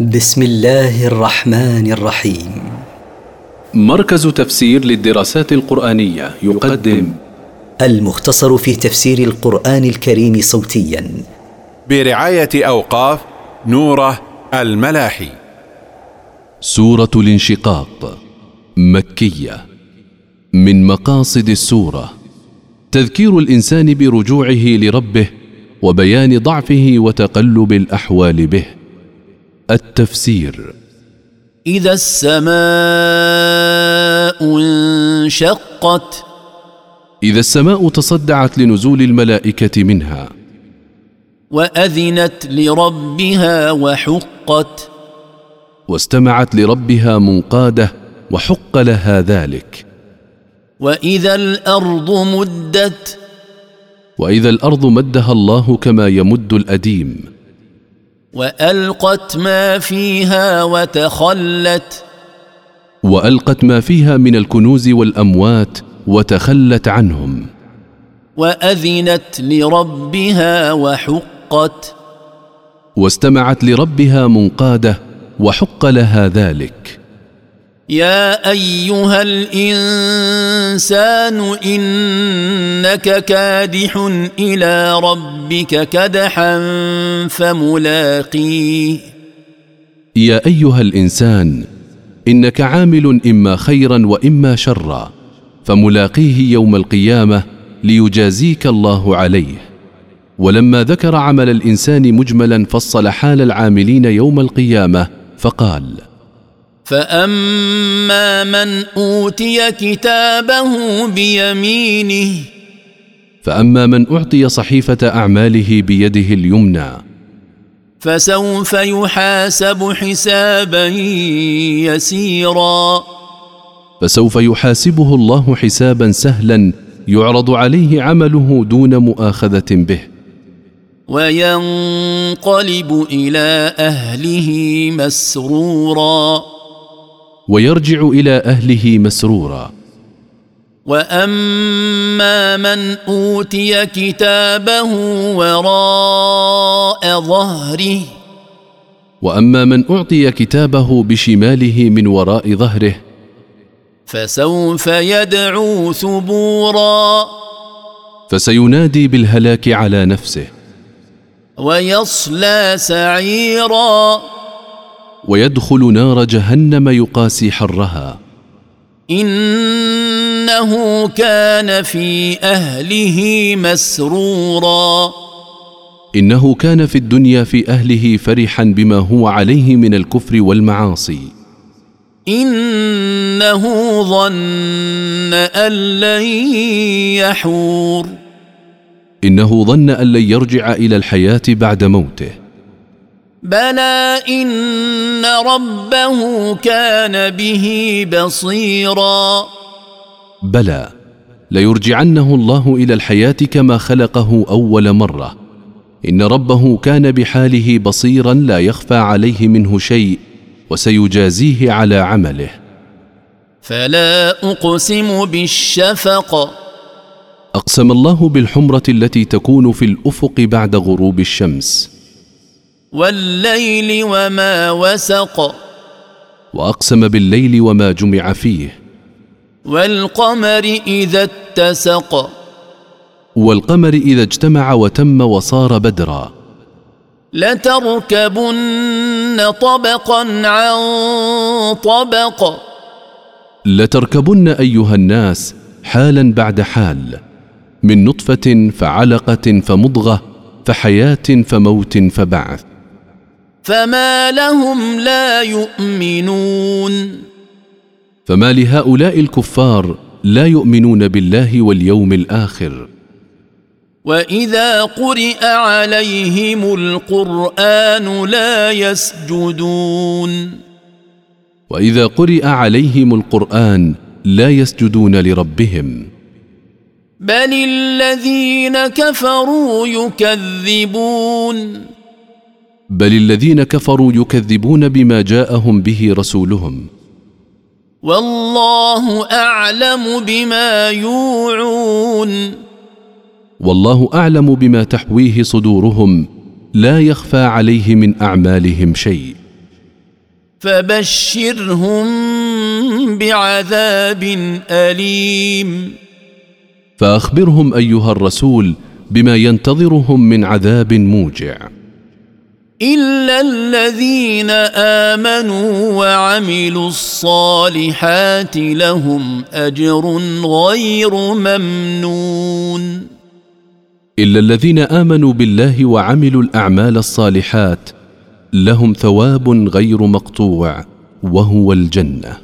بسم الله الرحمن الرحيم. مركز تفسير للدراسات القرآنية يقدم المختصر في تفسير القرآن الكريم صوتيا. برعاية أوقاف نوره الملاحي. سورة الانشقاق مكية. من مقاصد السورة تذكير الإنسان برجوعه لربه وبيان ضعفه وتقلب الأحوال به. التفسير. إذا السماء انشقت إذا السماء تصدعت لنزول الملائكة منها. وأذنت لربها وحقت. واستمعت لربها منقادة وحق لها ذلك. وإذا الأرض مدت وإذا الأرض مدها الله كما يمد الأديم. وألقت ما فيها وتخلت. وألقت ما فيها من الكنوز والأموات وتخلت عنهم. وأذنت لربها وحقت. واستمعت لربها منقادة وحق لها ذلك. يا أيها الإنسان إنك كادح إلى ربك كدحا فملاقيه. يا أيها الإنسان إنك عامل إما خيرا وإما شرا فملاقيه يوم القيامة ليجازيك الله عليه. ولما ذكر عمل الإنسان مجملا فصل حال العاملين يوم القيامة فقال فاما من اوتي كتابه بيمينه فاما من اعطي صحيفه اعماله بيده اليمنى فسوف يحاسب حسابا يسيرا فسوف يحاسبه الله حسابا سهلا يعرض عليه عمله دون مؤاخذه به. وينقلب إلى اهله مسرورا ويرجع إلى أهله مسرورا. واما من اوتي كتابه وراء ظهره واما من اعطي كتابه بشماله من وراء ظهره. فسوف يدعو ثبورا فسينادي بالهلاك على نفسه. ويصلى سعيرا ويدخل نار جهنم يقاسي حرها. إنه كان في أهله مسرورا. إنه كان في الدنيا في أهله فرحا بما هو عليه من الكفر والمعاصي. إنه ظن أن لن يحور. إنه ظن أن لن يرجع إلى الحياة بعد موته. بلى ان ربه كان به بصيرا. بلى ليرجعنه الله إلى الحياة كما خلقه اول مره. ان ربه كان بحاله بصيرا لا يخفى عليه منه شيء وسيجازيه على عمله. فلا اقسم بالشفق. اقسم الله بالحمره التي تكون في الافق بعد غروب الشمس. والليل وما وسق. وأقسم بالليل وما جمع فيه. والقمر إذا اتسق. والقمر إذا اجتمع وتم وصار بدرا. لتركبن طبقا عن طبق. لتركبن أيها الناس حالا بعد حال. من نطفة فعلقة فمضغة فحياة فموت فبعث. فما لهم لا يؤمنون فما لهؤلاء الكفار لا يؤمنون بالله واليوم الآخر واذا قرئ عليهم القران لا يسجدون واذا قرئ عليهم القران لا يسجدون لربهم بل الذين كفروا يكذبون بل الذين كفروا يكذبون بما جاءهم به رسولهم. والله اعلم بما يوعون. والله اعلم بما تحويه صدورهم. لا يخفى عليه من اعمالهم شيء. فبشرهم بعذاب اليم. فاخبرهم ايها الرسول بما ينتظرهم من عذاب موجع. الا الذين امنوا وعملوا الصالحات لهم اجر غير ممنون. الا الذين امنوا بالله وعملوا الاعمال الصالحات لهم ثواب غير مقطوع وهو الجنه.